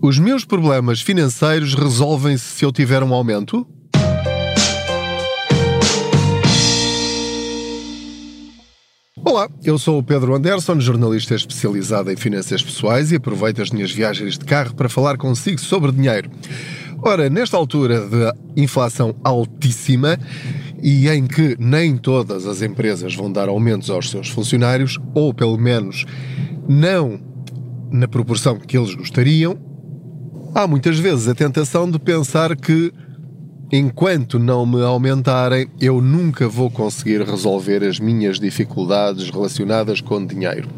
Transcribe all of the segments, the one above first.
Os meus problemas financeiros resolvem-se se eu tiver um aumento? Olá, eu sou o Pedro Anderson, jornalista especializado em finanças pessoais e aproveito as minhas viagens de carro para falar consigo sobre dinheiro. Ora, nesta altura de inflação altíssima e em que nem todas as empresas vão dar aumentos aos seus funcionários, ou pelo menos não na proporção que eles gostariam, há muitas vezes a tentação de pensar que enquanto não me aumentarem, eu nunca vou conseguir resolver as minhas dificuldades relacionadas com dinheiro.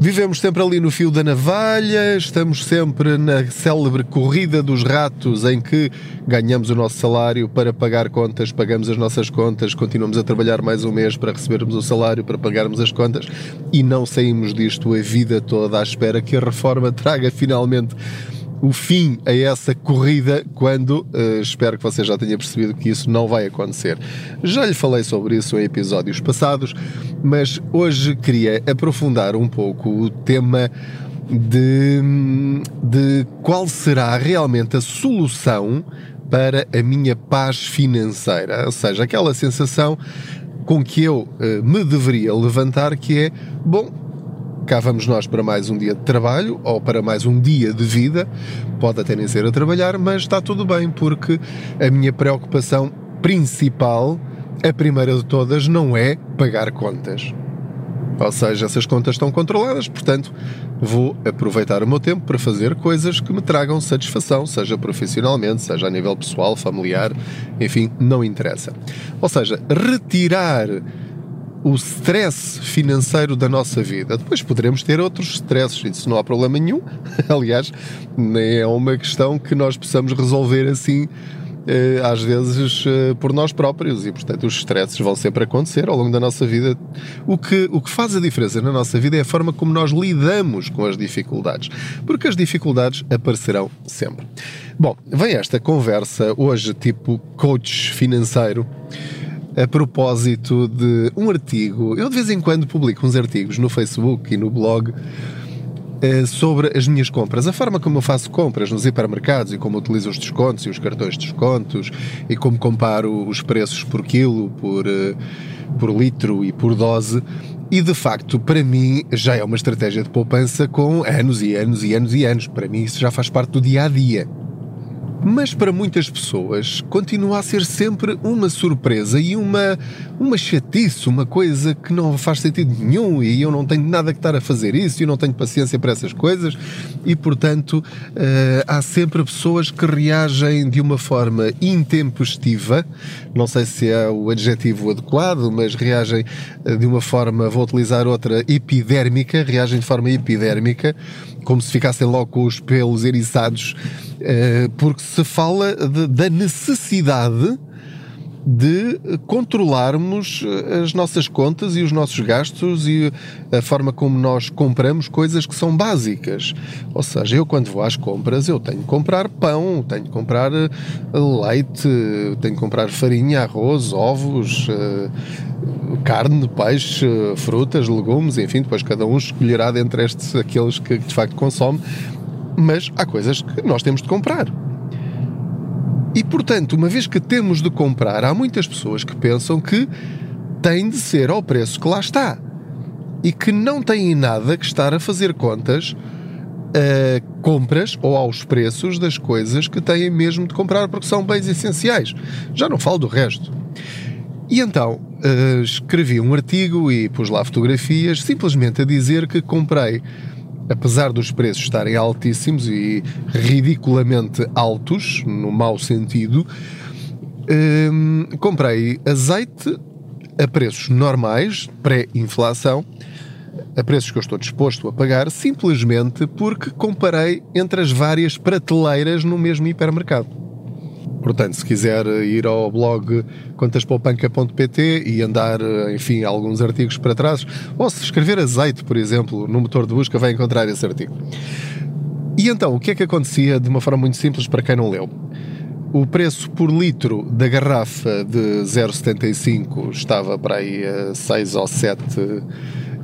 Vivemos sempre ali no fio da navalha, estamos sempre na célebre corrida dos ratos em que ganhamos o nosso salário para pagar contas, pagamos as nossas contas, continuamos a trabalhar mais um mês para recebermos o salário, para pagarmos as contas e não saímos disto a vida toda à espera que a reforma traga finalmente o fim a essa corrida quando uh, espero que você já tenha percebido que isso não vai acontecer. Já lhe falei sobre isso em episódios passados, mas hoje queria aprofundar um pouco o tema de, de qual será realmente a solução para a minha paz financeira, ou seja, aquela sensação com que eu uh, me deveria levantar que é, bom, cá vamos nós para mais um dia de trabalho ou para mais um dia de vida. Pode até nem ser a trabalhar, mas está tudo bem, porque a minha preocupação principal, a primeira de todas, não é pagar contas. Ou seja, essas contas estão controladas, portanto, vou aproveitar o meu tempo para fazer coisas que me tragam satisfação, seja profissionalmente, seja a nível pessoal, familiar, enfim, não interessa. Ou seja, retirar o stress financeiro da nossa vida. Depois poderemos ter outros stresses, isso não há problema nenhum. Aliás, nem é uma questão que nós possamos resolver assim, eh, às vezes, eh, por nós próprios. E, portanto, os stresses vão sempre acontecer ao longo da nossa vida. O que, o que faz a diferença na nossa vida é a forma como nós lidamos com as dificuldades. Porque as dificuldades aparecerão sempre. Bom, vem esta conversa hoje, tipo coach financeiro a propósito de um artigo. Eu de vez em quando publico uns artigos no Facebook e no blog eh, sobre as minhas compras, a forma como eu faço compras nos hipermercados e como utilizo os descontos e os cartões de descontos e como comparo os preços por quilo, por, eh, por litro e por dose. E de facto, para mim, já é uma estratégia de poupança com anos e anos e anos e anos. Para mim, isso já faz parte do dia a dia. Mas para muitas pessoas continua a ser sempre uma surpresa e uma, uma chatice, uma coisa que não faz sentido nenhum e eu não tenho nada que estar a fazer isso eu não tenho paciência para essas coisas. E, portanto, uh, há sempre pessoas que reagem de uma forma intempestiva, não sei se é o adjetivo adequado, mas reagem eh, de uma forma, vou utilizar outra, epidérmica, reagem de forma epidérmica, como se ficassem logo com os pelos eriçados eh, porque se fala de, da necessidade de controlarmos eh, as nossas contas e os nossos gastos e a forma como nós compramos coisas que são básicas. Ou seja, eu quando vou às compras, eu tenho que comprar pão, tenho que comprar eh, leite, tenho que comprar farinha, arroz, ovos, carne, peixe, frutas, legumes, enfim, depois cada um escolherá dentre estes aqueles que de facto consome mas há coisas que nós temos de comprar. E portanto, uma vez que temos de comprar, há muitas pessoas que pensam que tem de ser ao preço que lá está e que não têm nada que estar a fazer contas a compras ou aos preços das coisas que têm mesmo de comprar porque são bens essenciais. Já não falo do resto. E então uh, escrevi um artigo e pus lá fotografias simplesmente a dizer que comprei apesar dos preços estarem altíssimos e ridiculamente altos, no mau sentido, hum, comprei azeite a preços normais, pré-inflação, a preços que eu estou disposto a pagar, simplesmente porque comparei entre as várias prateleiras no mesmo hipermercado. Portanto, se quiser ir ao blog contaspoupanca.pt e andar, enfim, alguns artigos para trás, ou se escrever azeite, por exemplo, no motor de busca, vai encontrar esse artigo. E então, o que é que acontecia de uma forma muito simples para quem não leu? O preço por litro da garrafa de 0,75 estava para aí a 6 ou 7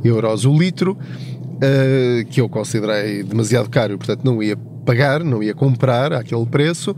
euros o litro, eh, que eu considerei demasiado caro, portanto não ia pagar, não ia comprar aquele preço.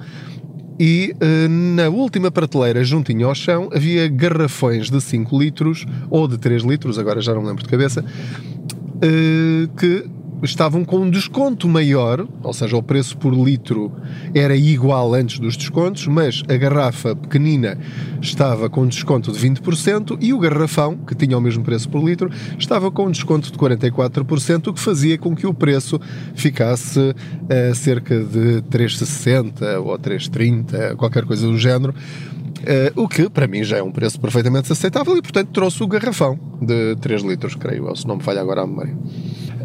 E uh, na última prateleira, juntinho ao chão, havia garrafões de 5 litros ou de 3 litros, agora já não lembro de cabeça, uh, que estavam com um desconto maior, ou seja, o preço por litro era igual antes dos descontos, mas a garrafa pequenina estava com um desconto de 20% e o garrafão, que tinha o mesmo preço por litro, estava com um desconto de 44%, o que fazia com que o preço ficasse a cerca de 3,60 ou 3,30, qualquer coisa do género. Uh, o que para mim já é um preço perfeitamente aceitável e, portanto, trouxe o garrafão de 3 litros, creio, se não me falha agora a memória.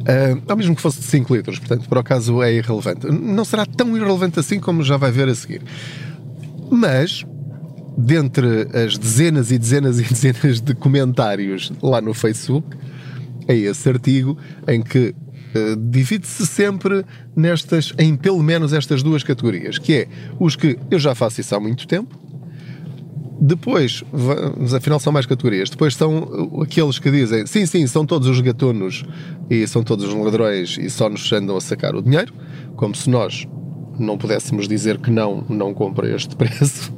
Uh, ao mesmo que fosse de 5 litros, portanto, por acaso é irrelevante. Não será tão irrelevante assim como já vai ver a seguir. Mas, dentre as dezenas e dezenas e dezenas de comentários lá no Facebook, é esse artigo em que uh, divide-se sempre nestas, em pelo menos estas duas categorias, que é os que eu já faço isso há muito tempo, depois, afinal são mais categorias. Depois são aqueles que dizem sim, sim, são todos os gatunos e são todos os ladrões e só nos andam a sacar o dinheiro, como se nós não pudéssemos dizer que não, não compra este preço.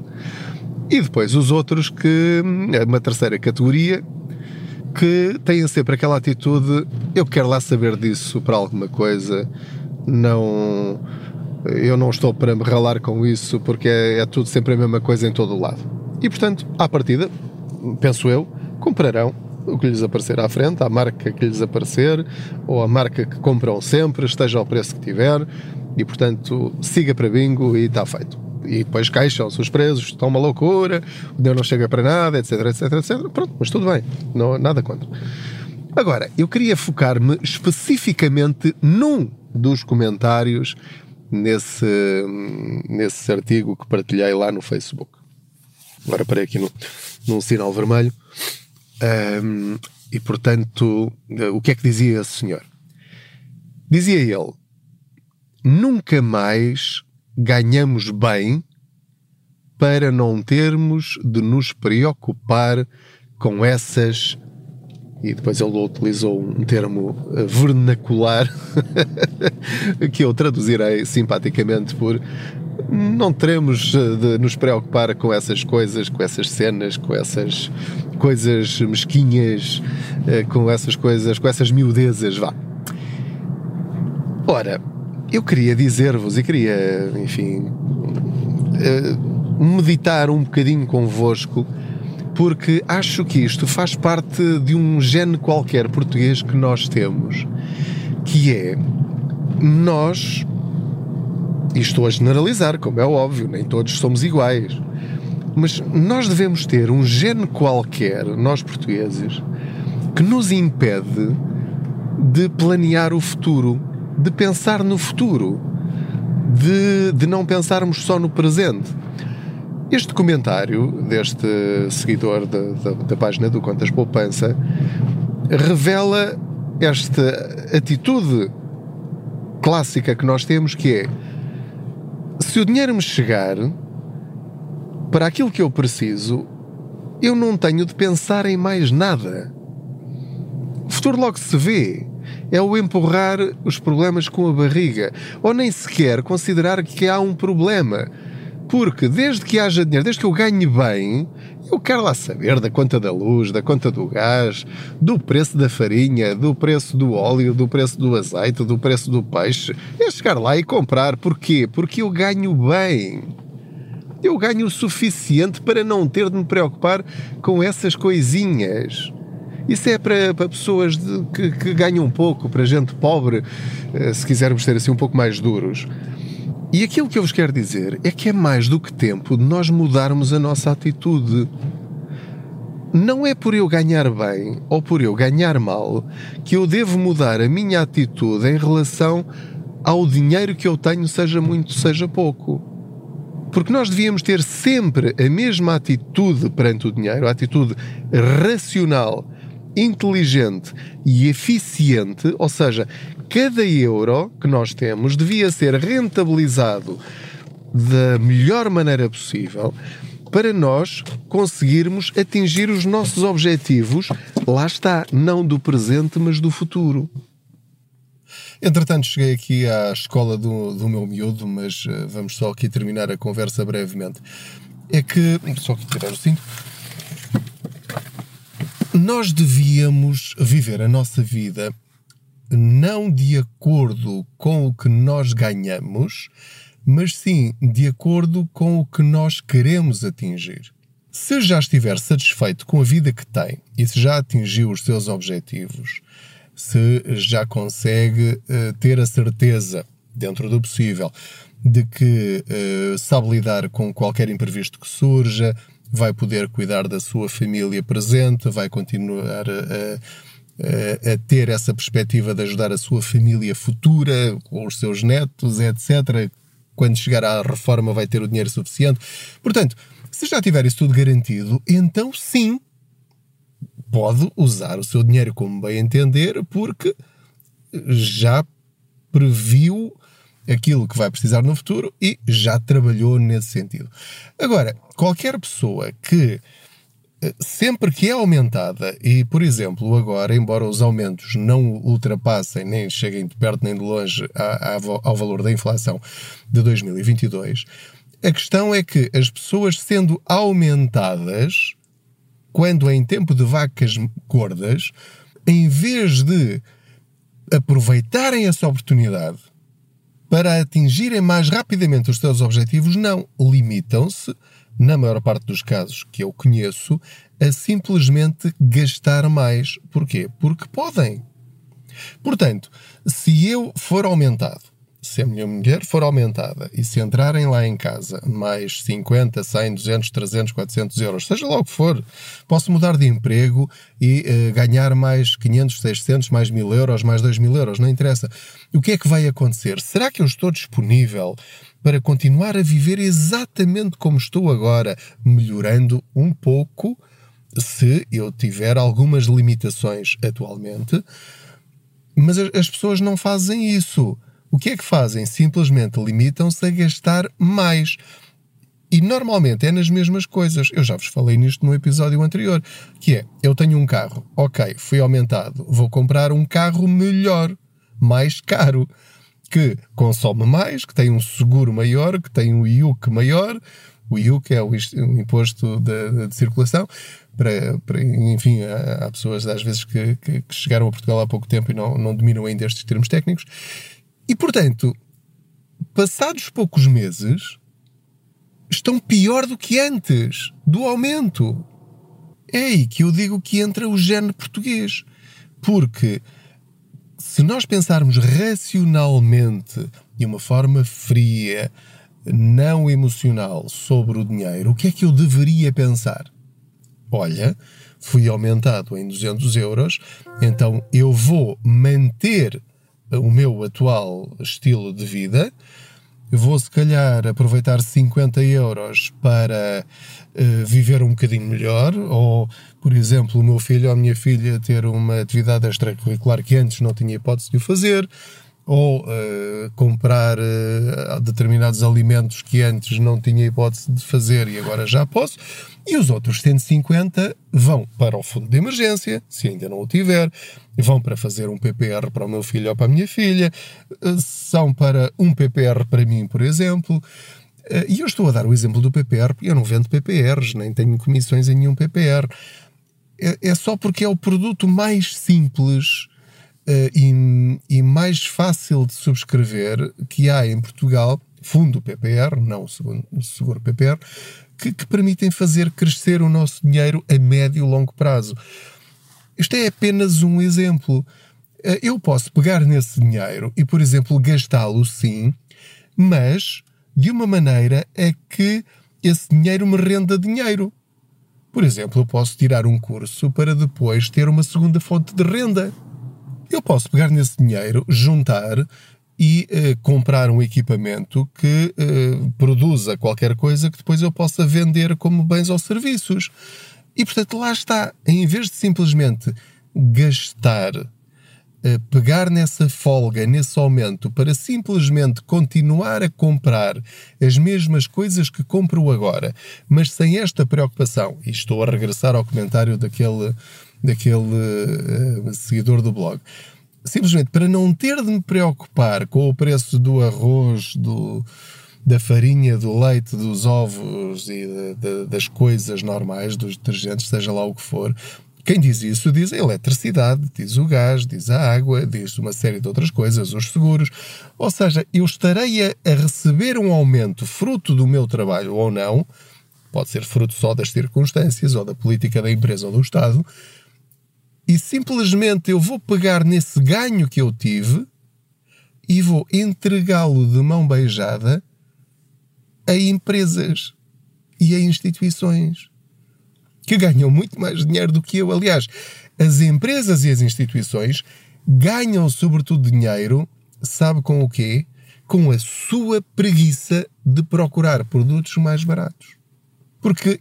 E depois os outros que é uma terceira categoria que têm sempre aquela atitude eu quero lá saber disso para alguma coisa, não eu não estou para me ralar com isso porque é, é tudo sempre a mesma coisa em todo o lado. E, portanto, à partida, penso eu, comprarão o que lhes aparecer à frente, a marca que lhes aparecer, ou a marca que compram sempre, esteja ao preço que tiver, e portanto siga para bingo e está feito. E depois queixam-se os presos, estão uma loucura, o dinheiro não chega para nada, etc, etc, etc. Pronto, mas tudo bem, não, nada contra. Agora, eu queria focar-me especificamente num dos comentários nesse, nesse artigo que partilhei lá no Facebook. Agora parei aqui no, num sinal vermelho. Um, e portanto, o que é que dizia esse senhor? Dizia ele: nunca mais ganhamos bem para não termos de nos preocupar com essas. E depois ele utilizou um termo vernacular que eu traduzirei simpaticamente por não teremos eh, de nos preocupar com essas coisas, com essas cenas, com essas coisas mesquinhas, eh, com essas coisas, com essas miudezas, vá. Ora, eu queria dizer-vos e queria, enfim, eh, meditar um bocadinho convosco, porque acho que isto faz parte de um gene qualquer português que nós temos, que é nós e estou a generalizar, como é óbvio, nem todos somos iguais. Mas nós devemos ter um gene qualquer, nós portugueses, que nos impede de planear o futuro, de pensar no futuro, de, de não pensarmos só no presente. Este comentário deste seguidor da, da, da página do Contas Poupança revela esta atitude clássica que nós temos que é se o dinheiro me chegar para aquilo que eu preciso, eu não tenho de pensar em mais nada. O futuro logo se vê. É o empurrar os problemas com a barriga. Ou nem sequer considerar que há um problema. Porque desde que haja dinheiro, desde que eu ganhe bem, eu quero lá saber da conta da luz, da conta do gás, do preço da farinha, do preço do óleo, do preço do azeite, do preço do peixe. É chegar lá e comprar. Porquê? Porque eu ganho bem. Eu ganho o suficiente para não ter de me preocupar com essas coisinhas. Isso é para, para pessoas de, que, que ganham pouco, para gente pobre, eh, se quisermos ser assim um pouco mais duros. E aquilo que eu vos quero dizer é que é mais do que tempo de nós mudarmos a nossa atitude. Não é por eu ganhar bem ou por eu ganhar mal que eu devo mudar a minha atitude em relação ao dinheiro que eu tenho, seja muito, seja pouco. Porque nós devíamos ter sempre a mesma atitude perante o dinheiro, a atitude racional, inteligente e eficiente, ou seja, cada euro que nós temos devia ser rentabilizado da melhor maneira possível para nós conseguirmos atingir os nossos objetivos, lá está, não do presente, mas do futuro. Entretanto, cheguei aqui à escola do, do meu miúdo, mas uh, vamos só aqui terminar a conversa brevemente. É que. Só aqui tirar o cinto. Nós devíamos viver a nossa vida não de acordo com o que nós ganhamos, mas sim de acordo com o que nós queremos atingir. Se já estiver satisfeito com a vida que tem e se já atingiu os seus objetivos, se já consegue uh, ter a certeza, dentro do possível, de que uh, sabe lidar com qualquer imprevisto que surja, vai poder cuidar da sua família presente, vai continuar a, a, a ter essa perspectiva de ajudar a sua família futura, com os seus netos, etc. Quando chegar à reforma, vai ter o dinheiro suficiente. Portanto, se já tiver isso tudo garantido, então sim, pode usar o seu dinheiro como bem entender, porque já previu aquilo que vai precisar no futuro e já trabalhou nesse sentido. Agora, qualquer pessoa que eh, sempre que é aumentada, e por exemplo, agora, embora os aumentos não ultrapassem nem cheguem de perto nem de longe ao valor da inflação de 2022, a questão é que as pessoas sendo aumentadas quando em tempo de vacas gordas, em vez de aproveitarem essa oportunidade para atingirem mais rapidamente os seus objetivos, não limitam-se, na maior parte dos casos que eu conheço, a simplesmente gastar mais. Porquê? Porque podem. Portanto, se eu for aumentado se a minha mulher for aumentada e se entrarem lá em casa mais 50, 100, 200, 300, 400 euros, seja lá o que for, posso mudar de emprego e uh, ganhar mais 500, 600, mais 1000 euros, mais 2000 euros, não interessa. O que é que vai acontecer? Será que eu estou disponível para continuar a viver exatamente como estou agora, melhorando um pouco, se eu tiver algumas limitações atualmente? Mas as pessoas não fazem isso. O que é que fazem? Simplesmente limitam-se a gastar mais. E normalmente é nas mesmas coisas. Eu já vos falei nisto no episódio anterior, que é, eu tenho um carro, ok, fui aumentado, vou comprar um carro melhor, mais caro, que consome mais, que tem um seguro maior, que tem um IUC maior, o IUC é o, imposto de, de circulação, para, para, enfim, há, há pessoas às vezes que, que, que, chegaram a Portugal há pouco tempo e não, não dominam ainda estes termos técnicos, e portanto, passados poucos meses, estão pior do que antes do aumento. É aí que eu digo que entra o gene português. Porque se nós pensarmos racionalmente, de uma forma fria, não emocional, sobre o dinheiro, o que é que eu deveria pensar? Olha, fui aumentado em 200 euros, então eu vou manter o meu atual estilo de vida. Vou, se calhar, aproveitar 50 euros para uh, viver um bocadinho melhor, ou, por exemplo, o meu filho ou a minha filha ter uma atividade extracurricular que antes não tinha hipótese de o fazer, ou uh, comprar uh, determinados alimentos que antes não tinha hipótese de fazer e agora já posso, e os outros 150 vão para o fundo de emergência, se ainda não o tiver, vão para fazer um PPR para o meu filho ou para a minha filha, uh, são para um PPR para mim, por exemplo. E eu estou a dar o exemplo do PPR porque eu não vendo PPRs, nem tenho comissões em nenhum PPR. É, é só porque é o produto mais simples uh, e, e, mais fácil de subscrever que há em Portugal, fundo PPR, não o seguro PPR, que, que permitem fazer crescer o nosso dinheiro a médio e longo prazo. Isto é apenas um exemplo. Uh, eu posso pegar nesse dinheiro e, por exemplo, gastá-lo sim, mas de uma maneira é que esse dinheiro me renda dinheiro. Por exemplo, eu posso tirar um curso para depois ter uma segunda fonte de renda eu posso pegar nesse dinheiro, juntar e uh, comprar um equipamento que uh, produza qualquer coisa que depois eu possa vender como bens ou serviços. E portanto, lá está. Em vez de simplesmente gastar, pegar nessa folga, nesse aumento, para simplesmente continuar a comprar as mesmas coisas que compro agora, mas sem esta preocupação, e estou a regressar ao comentário daquele daquele uh, seguidor do blog. simplesmente para não ter de me preocupar com o preço do arroz, do, da farinha, do leite, dos ovos e de, de, das coisas normais, dos detergentes, seja lá o que for, quem diz isso diz a eletricidade, diz o gás, diz a água, diz uma série de outras coisas, os seguros. Ou seja, eu estarei a, a receber um aumento fruto do meu trabalho ou não, pode ser fruto só das circunstâncias ou da política da empresa ou do Estado, e simplesmente eu vou pegar nesse ganho que eu tive e vou entregá-lo de mão beijada a empresas e a instituições que ganham muito mais dinheiro do que eu. Aliás, as empresas e as instituições ganham sobretudo dinheiro, sabe com o quê? Com a sua preguiça de procurar produtos mais baratos. Porque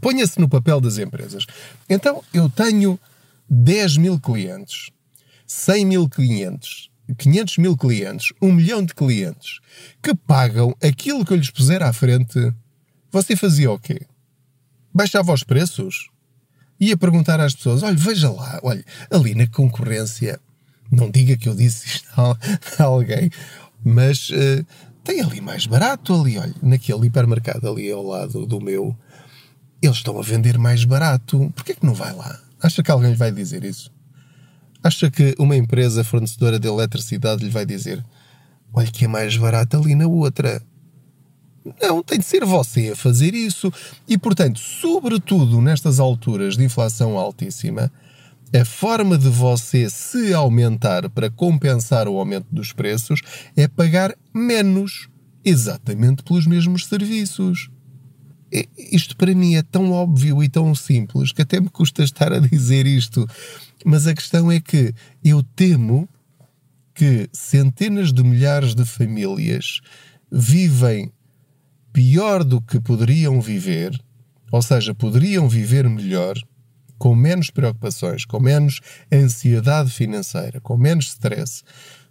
ponha-se no papel das empresas. Então, eu tenho 10 mil clientes, 100 mil clientes, 500 mil clientes, 1 milhão de clientes que pagam aquilo que eu lhes puser à frente. Você fazia o quê? Baixava os preços. Ia perguntar às pessoas: olha, veja lá, olha, ali na concorrência, não diga que eu disse isto a alguém, mas uh, tem ali mais barato, ali, olha, naquele hipermercado ali ao lado do meu, eles estão a vender mais barato. Porquê que não vai lá? Acha que alguém lhe vai dizer isso? Acha que uma empresa fornecedora de eletricidade lhe vai dizer: olha, que é mais barato ali na outra? Não, tem de ser você a fazer isso. E, portanto, sobretudo nestas alturas de inflação altíssima, a forma de você se aumentar para compensar o aumento dos preços é pagar menos, exatamente pelos mesmos serviços. Isto para mim é tão óbvio e tão simples que até me custa estar a dizer isto. Mas a questão é que eu temo que centenas de milhares de famílias vivem pior do que poderiam viver, ou seja, poderiam viver melhor, com menos preocupações, com menos ansiedade financeira, com menos stress,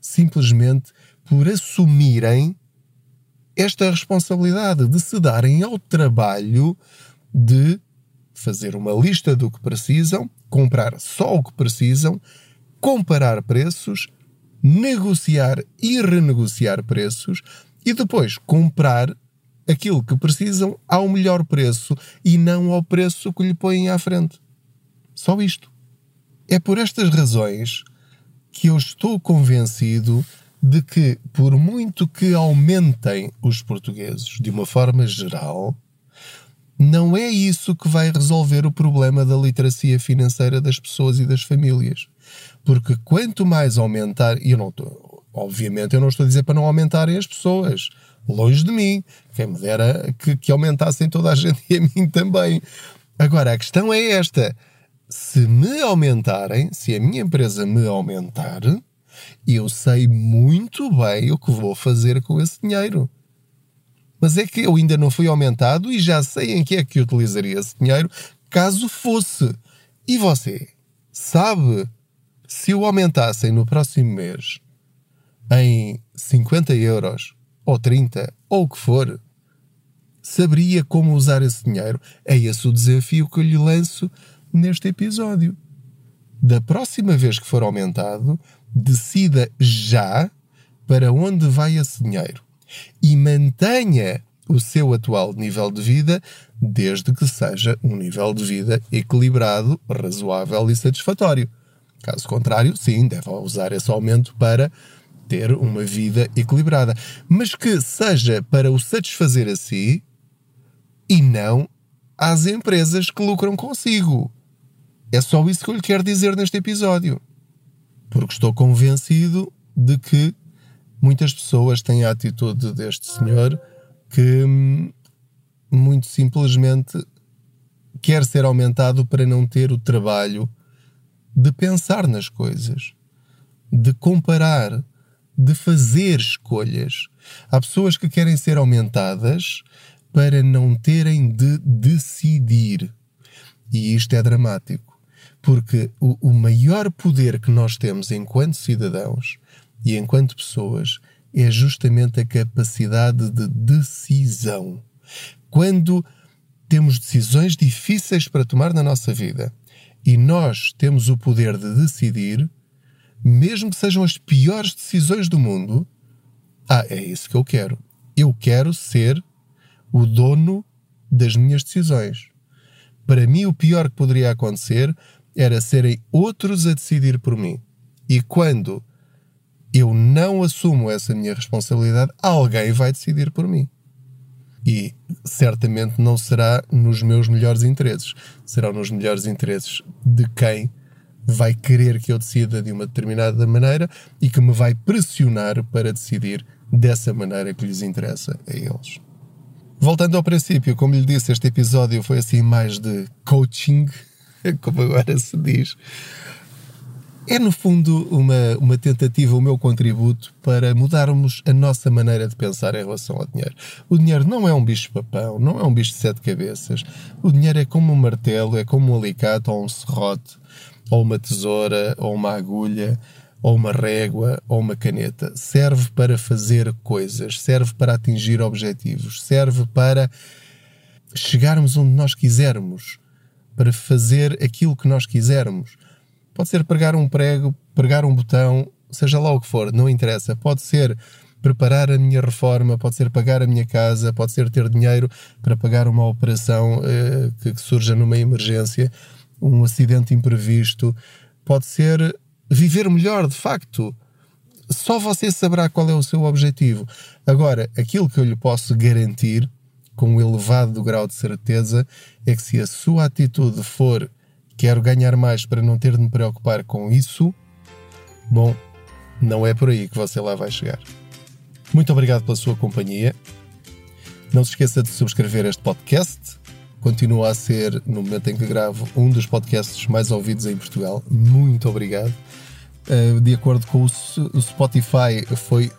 simplesmente por assumirem esta responsabilidade de se darem ao trabalho de fazer uma lista do que precisam, comprar só o que precisam, comparar preços, negociar e renegociar preços e depois comprar aquilo que precisam ao melhor preço e não ao preço que lhe põem à frente. Só isto. É por estas razões que eu estou convencido de que, por muito que aumentem os portugueses de uma forma geral, não é isso que vai resolver o problema da literacia financeira das pessoas e das famílias. Porque quanto mais aumentar, e eu não estou, obviamente, eu não estou a dizer para não aumentarem as pessoas longe de mim. Quem me dera que, que aumentassem toda a gente e a mim também. Agora, a questão é esta: se me aumentarem, se a minha empresa me aumentar, eu sei muito bem o que vou fazer com esse dinheiro. Mas é que eu ainda não fui aumentado e já sei em que é que utilizaria esse dinheiro caso fosse. E você sabe se o aumentassem no próximo mês em 50 euros, ou 30, ou o que for, saberia como usar esse dinheiro. É esse o desafio que eu lhe lanço neste episódio. Da próxima vez que for aumentado, decida já para onde vai esse dinheiro e mantenha o seu atual nível de vida, desde que seja um nível de vida equilibrado, razoável e satisfatório. Caso contrário, sim, deve usar esse aumento para ter uma vida equilibrada, mas que seja para o satisfazer a si e não às empresas que lucram consigo. É só isso que eu lhe quero dizer neste episódio. Porque estou convencido de que muitas pessoas têm a atitude deste senhor que hum, muito simplesmente quer ser aumentado para não ter o trabalho de pensar nas coisas, de comparar, de fazer escolhas. Há pessoas que querem ser aumentadas para não terem de decidir. E isto é dramático, porque o, o maior poder que nós temos enquanto cidadãos e enquanto pessoas é justamente a capacidade de decisão. Quando temos decisões difíceis para tomar na nossa vida e nós temos o poder de decidir, mesmo que sejam as piores decisões do mundo, ah, é isso que eu quero. Eu quero ser o dono das minhas decisões. Para mim, o pior que poderia acontecer era serem outros a decidir por mim. E quando eu não assumo essa minha responsabilidade, alguém vai decidir por mim. E certamente não será nos meus melhores interesses. Será nos melhores interesses de quem vai querer que eu decida de uma determinada maneira e que me vai pressionar para decidir dessa maneira que lhes interessa a eles. Voltando ao princípio, como lhe disse, este episódio foi assim mais de coaching, como agora se diz. É, no fundo, uma, uma tentativa, o meu contributo para mudarmos a nossa maneira de pensar em relação ao dinheiro. O dinheiro não é um bicho-papão, não é um bicho de sete cabeças. O dinheiro é como um martelo, é como um alicate ou um serrote, ou uma tesoura, ou uma agulha, ou uma régua, ou uma caneta. Serve para fazer coisas, serve para atingir objetivos, serve para chegarmos onde nós quisermos, para fazer aquilo que nós quisermos Pode ser pregar um prego, pregar um botão, seja lá o que for, não interessa. Pode ser preparar a minha reforma, pode ser pagar a minha casa, pode ser ter dinheiro para pagar uma operação eh, que, que surja numa emergência, um acidente imprevisto, pode ser viver melhor, de facto. Só você saberá qual é o seu objetivo. Agora, aquilo que eu lhe posso garantir, com um elevado grau de certeza, é que se a sua atitude for quero ganhar mais para não ter de me preocupar com isso, bom, não é por aí que você lá vai chegar. Muito obrigado pela sua companhia. Não se esqueça de subscrever este podcast. Continua a ser, no momento em que gravo, um dos podcasts mais ouvidos em Portugal. Muito obrigado. Eh, de acordo com o Spotify, foi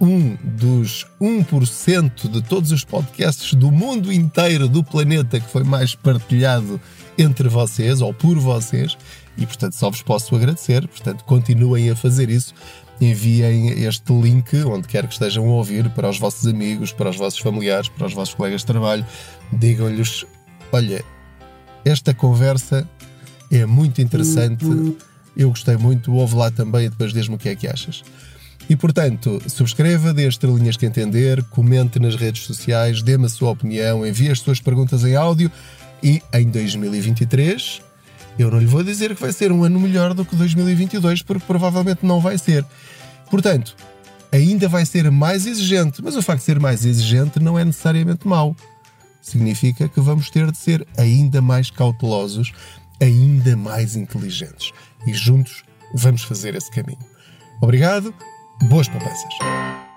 um dos 1% de todos os podcasts do mundo inteiro do planeta que foi mais partilhado entre vocês ou por vocês e, portanto, só vos posso agradecer. Portanto, continuem a fazer isso. Enviem este link onde quer que estejam a ouvir para os vossos amigos, para os vossos familiares, para os vossos colegas de trabalho. Digam-lhes: olha, esta conversa é muito interessante. Eu gostei muito. Ouve lá também e depois diz-me o que é que achas. E portanto, subscreva, dê estrelinhas que entender, comente nas redes sociais, dê-me a sua opinião, envie as suas perguntas em áudio e em 2023 eu não lhe vou dizer que vai ser um ano melhor do que 2022, porque provavelmente não vai ser. Portanto, ainda vai ser mais exigente, mas o facto de ser mais exigente não é necessariamente mau. Significa que vamos ter de ser ainda mais cautelosos, ainda mais inteligentes. E juntos vamos fazer esse caminho. Obrigado, boas poupanças.